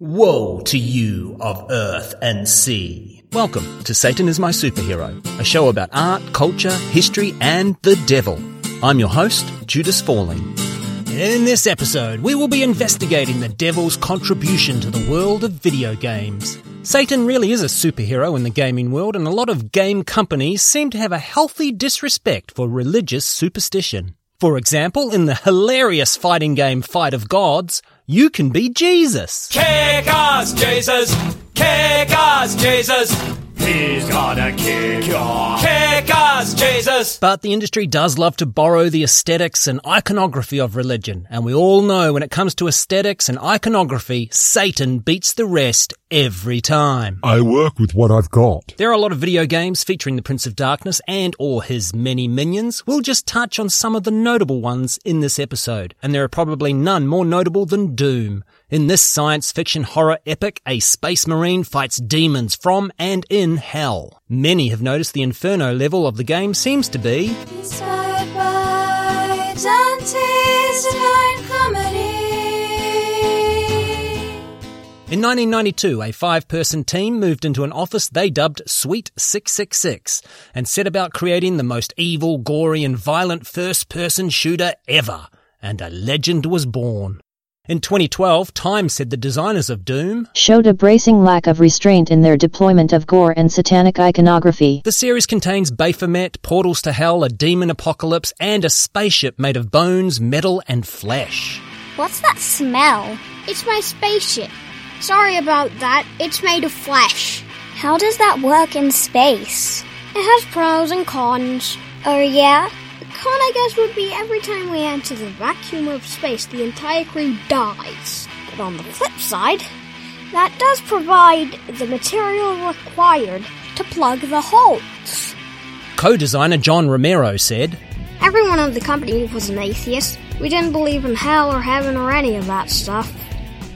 Woe to you of earth and sea. Welcome to Satan is My Superhero, a show about art, culture, history, and the devil. I'm your host, Judas Fawley. In this episode, we will be investigating the devil's contribution to the world of video games. Satan really is a superhero in the gaming world, and a lot of game companies seem to have a healthy disrespect for religious superstition. For example, in the hilarious fighting game Fight of Gods, you can be Jesus. Kick ass, Jesus! Kick ass, Jesus! He's gonna kick your kick ass, Jesus! But the industry does love to borrow the aesthetics and iconography of religion, and we all know when it comes to aesthetics and iconography, Satan beats the rest every time. I work with what I've got. There are a lot of video games featuring the Prince of Darkness and or his many minions. We'll just touch on some of the notable ones in this episode, and there are probably none more notable than Doom. In this science fiction horror epic, a space marine fights demons from and in hell. Many have noticed the inferno level of the game seems to be Inspired by Dante's Divine Comedy. In 1992, a five-person team moved into an office they dubbed Suite 666 and set about creating the most evil, gory and violent first-person shooter ever. And a legend was born. In 2012, Time said the designers of Doom, showed a bracing lack of restraint in their deployment of gore and satanic iconography. the series contains Baphomet, portals to hell, a demon apocalypse, and a spaceship made of bones, metal and flesh. What's that smell? It's my spaceship. Sorry about that. It's made of flesh. How does that work in space? It has pros and cons. Oh, yeah? Con, I guess, would be every time we enter the vacuum of space, the entire crew dies. But on the flip side, that does provide the material required to plug the holes. Co-designer John Romero said, Everyone at the company was an atheist. We didn't believe in hell or heaven or any of that stuff.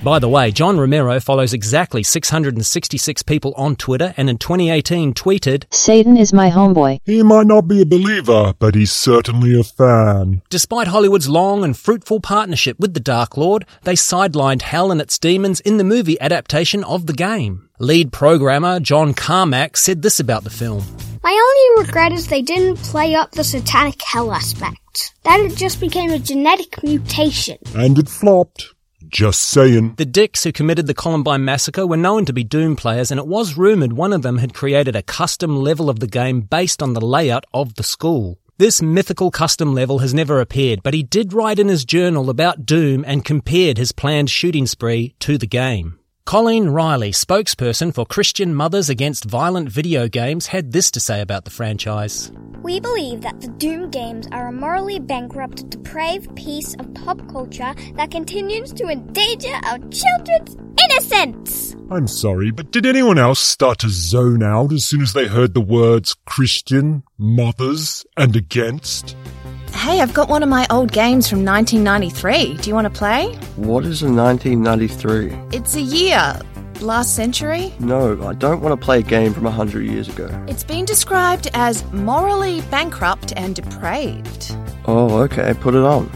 By the way, John Romero follows exactly 666 people on Twitter and in 2018 tweeted, Satan is my homeboy. He might not be a believer, but he's certainly a fan. Despite Hollywood's long and fruitful partnership with the Dark Lord, they sidelined hell and its demons in the movie adaptation of the game. Lead programmer John Carmack said this about the film. My only regret is they didn't play up the satanic hell aspect. That it just became a genetic mutation. And it flopped. Just saying. The dicks who committed the Columbine massacre were known to be Doom players, and it was rumoured one of them had created a custom level of the game based on the layout of the school. This mythical custom level has never appeared, but he did write in his journal about Doom and compared his planned shooting spree to the game. Colleen Riley, spokesperson for Christian Mothers Against Violent Video Games, had this to say about the franchise. We believe that the Doom games are a morally bankrupt, depraved piece of pop culture that continues to endanger our children's innocence. I'm sorry, but did anyone else start to zone out as soon as they heard the words Christian, mothers, and against? Hey, I've got one of my old games from 1993. Do you want to play? What is a 1993? It's a year. Last century? No, I don't want to play a game from a 100 years ago. It's been described as morally bankrupt and depraved. Oh, okay, put it on.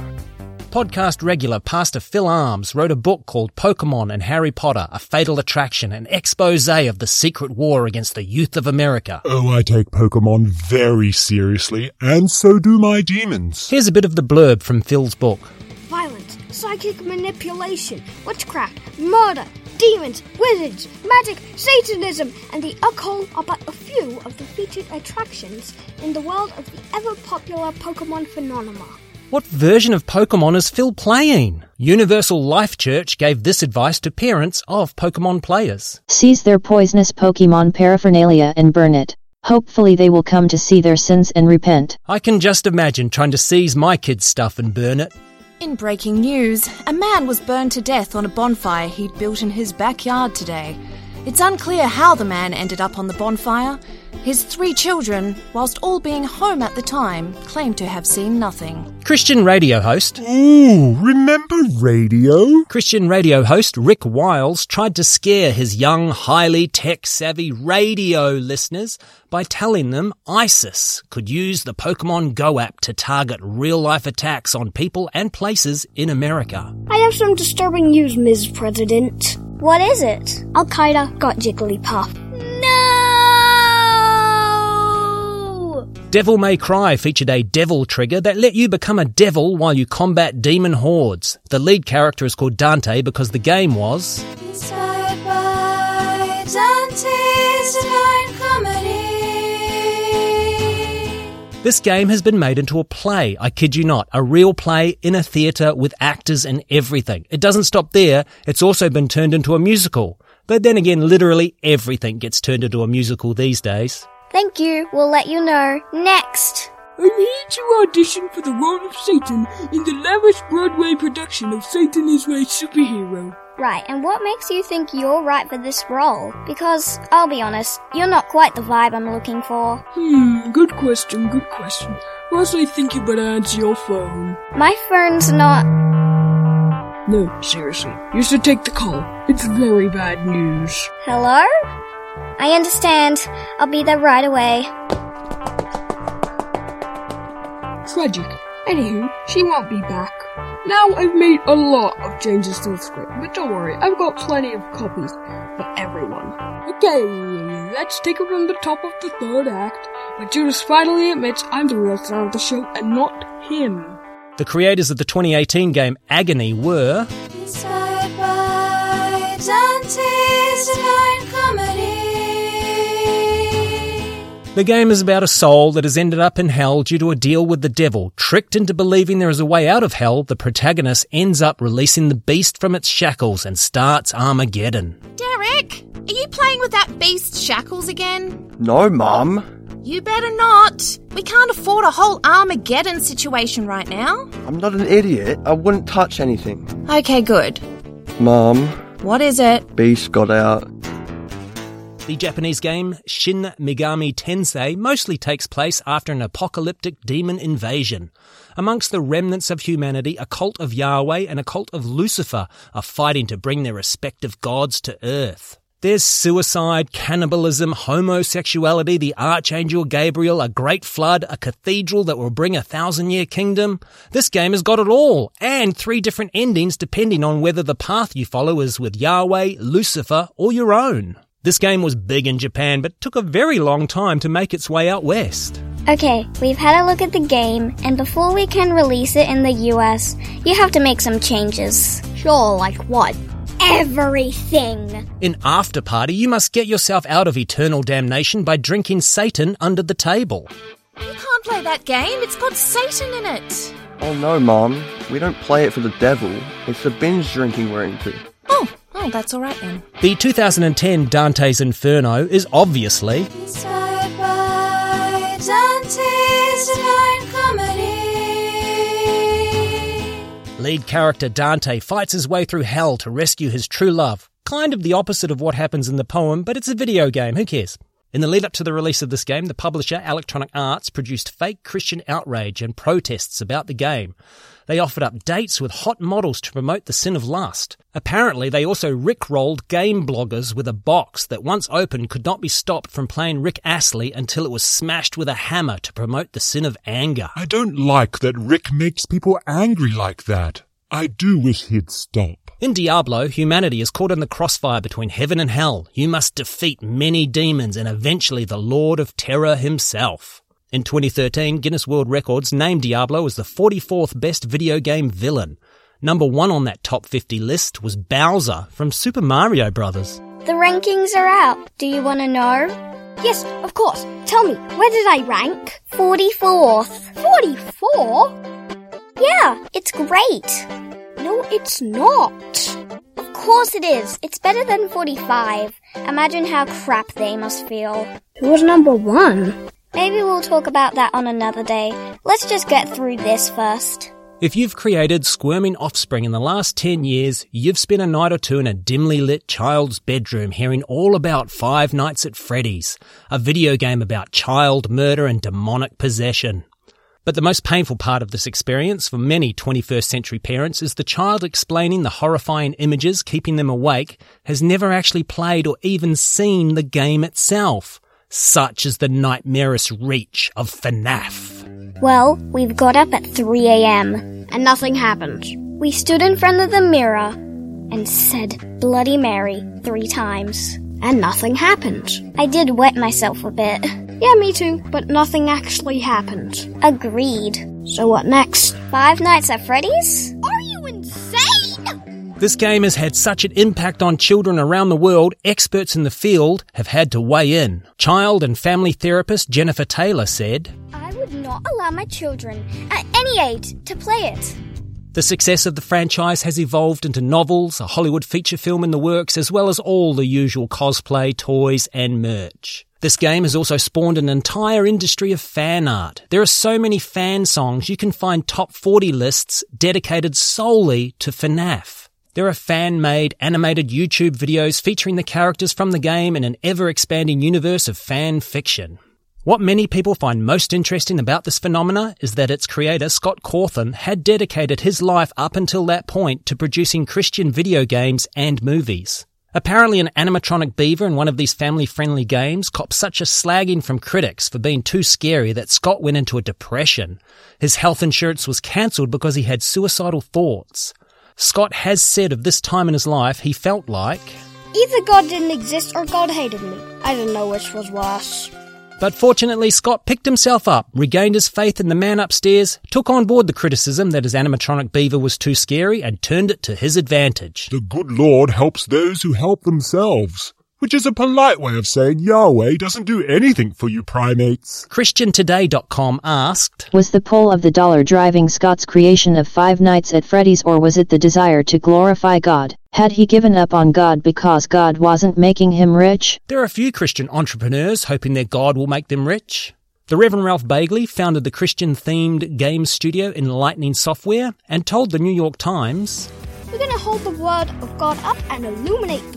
Podcast regular Pastor Phil Arms wrote a book called Pokemon and Harry Potter, A Fatal Attraction, an expose of the secret war against the youth of America. Oh, I take Pokemon very seriously, and so do my demons. Here's a bit of the blurb from Phil's book. Violence, psychic manipulation, witchcraft, murder, demons, wizards, magic, Satanism, and the occult are but a few of the featured attractions in the world of the ever popular Pokemon phenomena. What version of Pokemon is Phil playing? Universal Life Church gave this advice to parents of Pokemon players. Seize their poisonous Pokemon paraphernalia and burn it. Hopefully they will come to see their sins and repent. I can just imagine trying to seize my kids' stuff and burn it. In breaking news, a man was burned to death on a bonfire he'd built in his backyard today. It's unclear how the man ended up on the bonfire. His three children, whilst all being home at the time, claim to have seen nothing. Christian radio host Ooh, remember radio? Christian radio host Rick Wiles tried to scare his young, highly tech savvy radio listeners by telling them ISIS could use the Pokemon Go app to target real life attacks on people and places in America. I have some disturbing news, Ms. President. What is it? Al Qaeda got Jigglypuff. Devil May Cry featured a devil trigger that let you become a devil while you combat demon hordes. The lead character is called Dante because the game was. Inspired by Dante's Divine Comedy. This game has been made into a play, I kid you not, a real play in a theatre with actors and everything. It doesn't stop there, it's also been turned into a musical. But then again, literally everything gets turned into a musical these days. Thank you. We'll let you know. Next. I'm here to audition for the role of Satan in the lavish Broadway production of Satan is My Superhero. Right, and what makes you think you're right for this role? Because, I'll be honest, you're not quite the vibe I'm looking for. Hmm, good question, good question. Whilst I think you better answer your phone. My phone's not. No, seriously, you should take the call. It's very bad news. Hello? I understand. I'll be there right away. Tragic. Anywho, she won't be back. Now I've made a lot of changes to the script, but don't worry, I've got plenty of copies for everyone. Okay, let's take it from the top of the third act, where Judas finally admits I'm the real star of the show and not him. The creators of the 2018 game Agony were. Inspired by Dante's The game is about a soul that has ended up in hell due to a deal with the devil. Tricked into believing there is a way out of hell, the protagonist ends up releasing the beast from its shackles and starts Armageddon. Derek, are you playing with that beast's shackles again? No, Mum. You better not. We can't afford a whole Armageddon situation right now. I'm not an idiot. I wouldn't touch anything. Okay, good. Mum, What is it? Beast got out. The Japanese game Shin Megami Tensei mostly takes place after an apocalyptic demon invasion. Amongst the remnants of humanity, a cult of Yahweh and a cult of Lucifer are fighting to bring their respective gods to Earth. There's suicide, cannibalism, homosexuality, the Archangel Gabriel, a great flood, a cathedral that will bring a thousand year kingdom. This game has got it all, and three different endings depending on whether the path you follow is with Yahweh, Lucifer, or your own. This game was big in Japan, but took a very long time to make its way out west. Okay, we've had a look at the game, and before we can release it in the US, you have to make some changes. Sure, like what? Everything! In After Party, you must get yourself out of eternal damnation by drinking Satan under the table. You can't play that game. It's got Satan in it. Oh no, Mom, We don't play it for the devil. It's the binge drinking we're into. Oh, that's all right then. The 2010 Dante's Inferno is obviously Inspired by Dante's Divine Comedy. lead character Dante fights his way through hell to rescue his true love. Kind of the opposite of what happens in the poem, but it's a video game, who cares? In the lead up to the release of this game, the publisher Electronic Arts produced fake Christian outrage and protests about the game. They offered up dates with hot models to promote the sin of lust. Apparently, they also rickrolled game bloggers with a box that once opened could not be stopped from playing Rick Astley until it was smashed with a hammer to promote the sin of anger. I don't like that Rick makes people angry like that. I do wish he'd stop. In Diablo, humanity is caught in the crossfire between heaven and hell. You must defeat many demons and eventually the Lord of Terror himself. In 2013, Guinness World Records named Diablo as the 44th best video game villain. Number one on that top 50 list was Bowser from Super Mario Bros. The rankings are out. Do you want to know? Yes, of course. Tell me, where did I rank? 44th. 44? Yeah, it's great. No, it's not. Of course it is. It's better than 45. Imagine how crap they must feel. Who was number one? Maybe we'll talk about that on another day. Let's just get through this first. If you've created squirming offspring in the last 10 years, you've spent a night or two in a dimly lit child's bedroom hearing all about Five Nights at Freddy's, a video game about child murder and demonic possession. But the most painful part of this experience for many 21st century parents is the child explaining the horrifying images keeping them awake has never actually played or even seen the game itself. Such is the nightmarish reach of FNAF. Well, we've got up at 3 a.m. and nothing happened. We stood in front of the mirror, and said Bloody Mary three times. And nothing happened. I did wet myself a bit. Yeah, me too, but nothing actually happened. Agreed. So what next? Five Nights at Freddy's? Are you insane? This game has had such an impact on children around the world, experts in the field have had to weigh in. Child and family therapist Jennifer Taylor said, I would not allow my children, at any age, to play it. The success of the franchise has evolved into novels, a Hollywood feature film in the works, as well as all the usual cosplay, toys, and merch. This game has also spawned an entire industry of fan art. There are so many fan songs, you can find top 40 lists dedicated solely to FNAF. There are fan made animated YouTube videos featuring the characters from the game in an ever expanding universe of fan fiction. What many people find most interesting about this phenomena is that its creator, Scott Cawthon, had dedicated his life up until that point to producing Christian video games and movies. Apparently, an animatronic beaver in one of these family friendly games copped such a slagging from critics for being too scary that Scott went into a depression. His health insurance was cancelled because he had suicidal thoughts. Scott has said of this time in his life he felt like. Either God didn't exist or God hated me. I didn't know which was worse. But fortunately, Scott picked himself up, regained his faith in the man upstairs, took on board the criticism that his animatronic beaver was too scary, and turned it to his advantage. The good Lord helps those who help themselves. Which is a polite way of saying Yahweh doesn't do anything for you primates. ChristianToday.com asked, Was the pull of the dollar driving Scott's creation of Five Nights at Freddy's or was it the desire to glorify God? Had he given up on God because God wasn't making him rich? There are a few Christian entrepreneurs hoping their God will make them rich. The Reverend Ralph Bagley founded the Christian themed game studio N'Lightning Software and told the New York Times, We're gonna hold the word of God up and illuminate the place.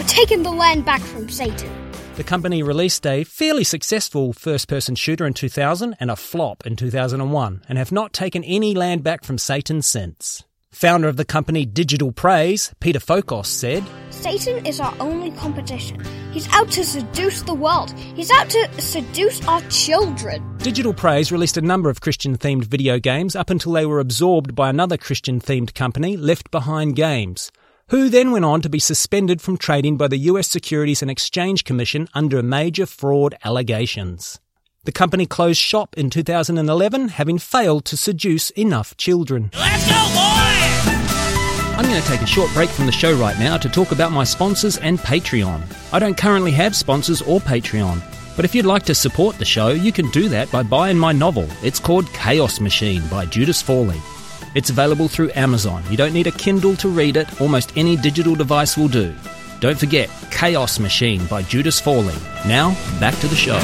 We're taking the land back from Satan. The company released a fairly successful first person shooter in 2000 and a flop in 2001 and have not taken any land back from Satan since. Founder of the company Digital Praise, Peter Fokos said, Satan is our only competition. He's out to seduce the world. He's out to seduce our children. Digital Praise released a number of Christian themed video games up until they were absorbed by another Christian themed company, Left Behind Games, who then went on to be suspended from trading by the US Securities and Exchange Commission under major fraud allegations. The company closed shop in 2011, having failed to seduce enough children. Let's go, boy! I'm going to take a short break from the show right now to talk about my sponsors and Patreon. I don't currently have sponsors or Patreon, but if you'd like to support the show, you can do that by buying my novel. It's called Chaos Machine by Judas Fawley. It's available through Amazon. You don't need a Kindle to read it, almost any digital device will do. Don't forget Chaos Machine by Judas Fawley. Now, back to the show.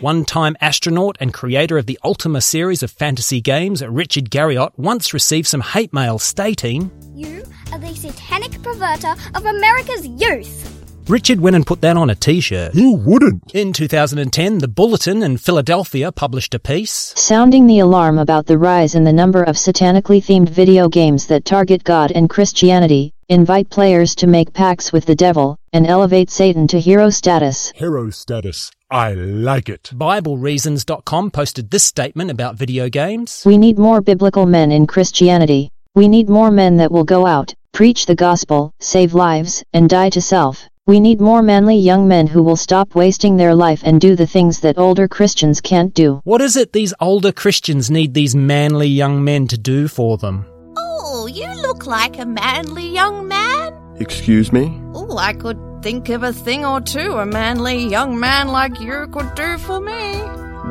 One time astronaut and creator of the Ultima series of fantasy games, Richard Garriott, once received some hate mail stating, You are the satanic perverter of America's youth. Richard went and put that on a t shirt. Who wouldn't? In 2010, the Bulletin in Philadelphia published a piece Sounding the alarm about the rise in the number of satanically themed video games that target God and Christianity, invite players to make pacts with the devil, and elevate Satan to hero status. Hero status. I like it. BibleReasons.com posted this statement about video games. We need more biblical men in Christianity. We need more men that will go out, preach the gospel, save lives, and die to self. We need more manly young men who will stop wasting their life and do the things that older Christians can't do. What is it these older Christians need these manly young men to do for them? Oh, you look like a manly young man. Excuse me? Oh, I could think of a thing or two a manly young man like you could do for me.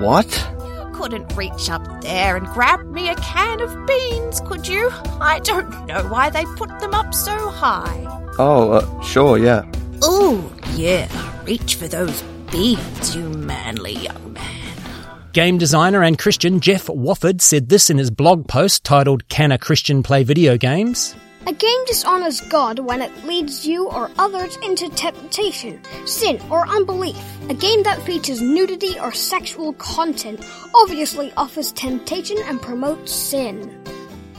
What? You couldn't reach up there and grab me a can of beans, could you? I don't know why they put them up so high. Oh, uh, sure, yeah. Oh, yeah, reach for those beads, you manly young man. Game designer and Christian Jeff Wofford said this in his blog post titled Can a Christian Play Video Games? A game dishonors God when it leads you or others into temptation, sin, or unbelief. A game that features nudity or sexual content obviously offers temptation and promotes sin.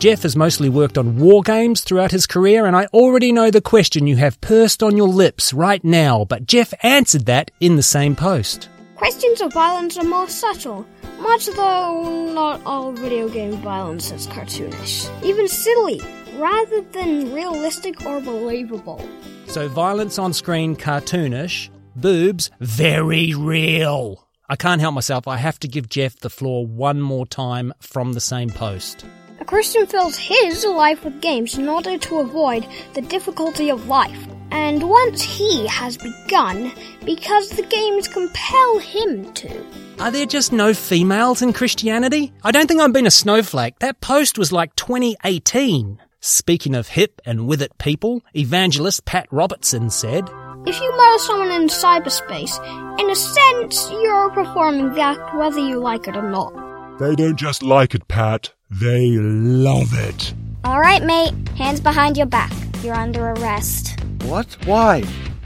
Jeff has mostly worked on war games throughout his career, and I already know the question you have pursed on your lips right now, but Jeff answered that in the same post. Questions of violence are more subtle. Much though not all video game violence is cartoonish, even silly, rather than realistic or believable. So violence on screen cartoonish, boobs very real. I can't help myself, I have to give Jeff the floor one more time from the same post. A Christian fills his life with games in order to avoid the difficulty of life. And once he has begun, because the games compel him to. Are there just no females in Christianity? I don't think I'm being a snowflake. That post was like 2018. Speaking of hip and with it people, evangelist Pat Robertson said, If you murder someone in cyberspace, in a sense, you're performing the act whether you like it or not. They don't just like it, Pat. They love it. Alright, mate. Hands behind your back. You're under arrest. What? Why?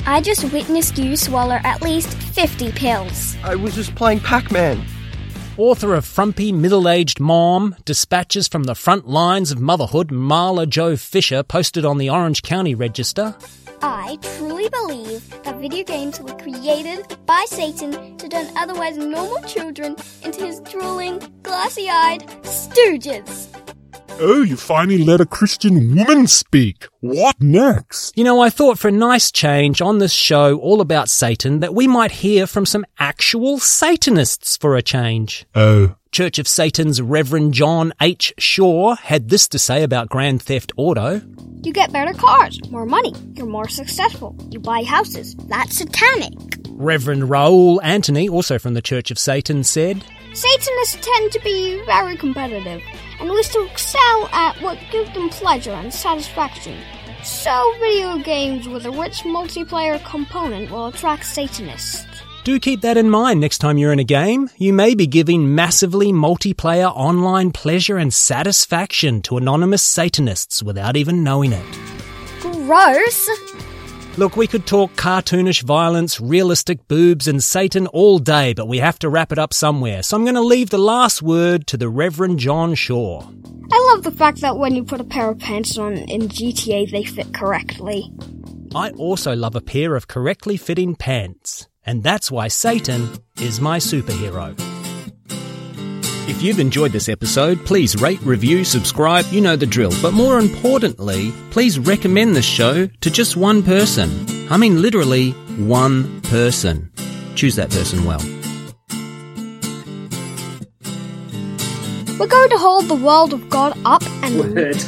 I just witnessed you swallow at least 50 pills. I was just playing Pac Man. Author of Frumpy Middle Aged Mom, Dispatches from the Front Lines of Motherhood, Marla Jo Fisher, posted on the Orange County Register. I truly believe that video games were created by Satan to turn otherwise normal children into his drooling, glassy eyed stooges. Oh, you finally let a Christian woman speak. What next? You know, I thought for a nice change on this show all about Satan that we might hear from some actual Satanists for a change. Oh. Church of Satan's Reverend John H. Shaw had this to say about Grand Theft Auto. You get better cars, more money, you're more successful, you buy houses. That's satanic. Reverend Raoul Anthony, also from the Church of Satan, said, Satanists tend to be very competitive and wish to excel at what gives them pleasure and satisfaction. So, video games with a rich multiplayer component will attract Satanists. Do keep that in mind next time you're in a game. You may be giving massively multiplayer online pleasure and satisfaction to anonymous Satanists without even knowing it. Gross! Look, we could talk cartoonish violence, realistic boobs, and Satan all day, but we have to wrap it up somewhere. So I'm going to leave the last word to the Reverend John Shaw. I love the fact that when you put a pair of pants on in GTA, they fit correctly. I also love a pair of correctly fitting pants, and that's why Satan is my superhero. If you've enjoyed this episode, please rate, review, subscribe, you know the drill. But more importantly, please recommend this show to just one person. I mean, literally one person. Choose that person well. We're going to hold the world of God up and Word.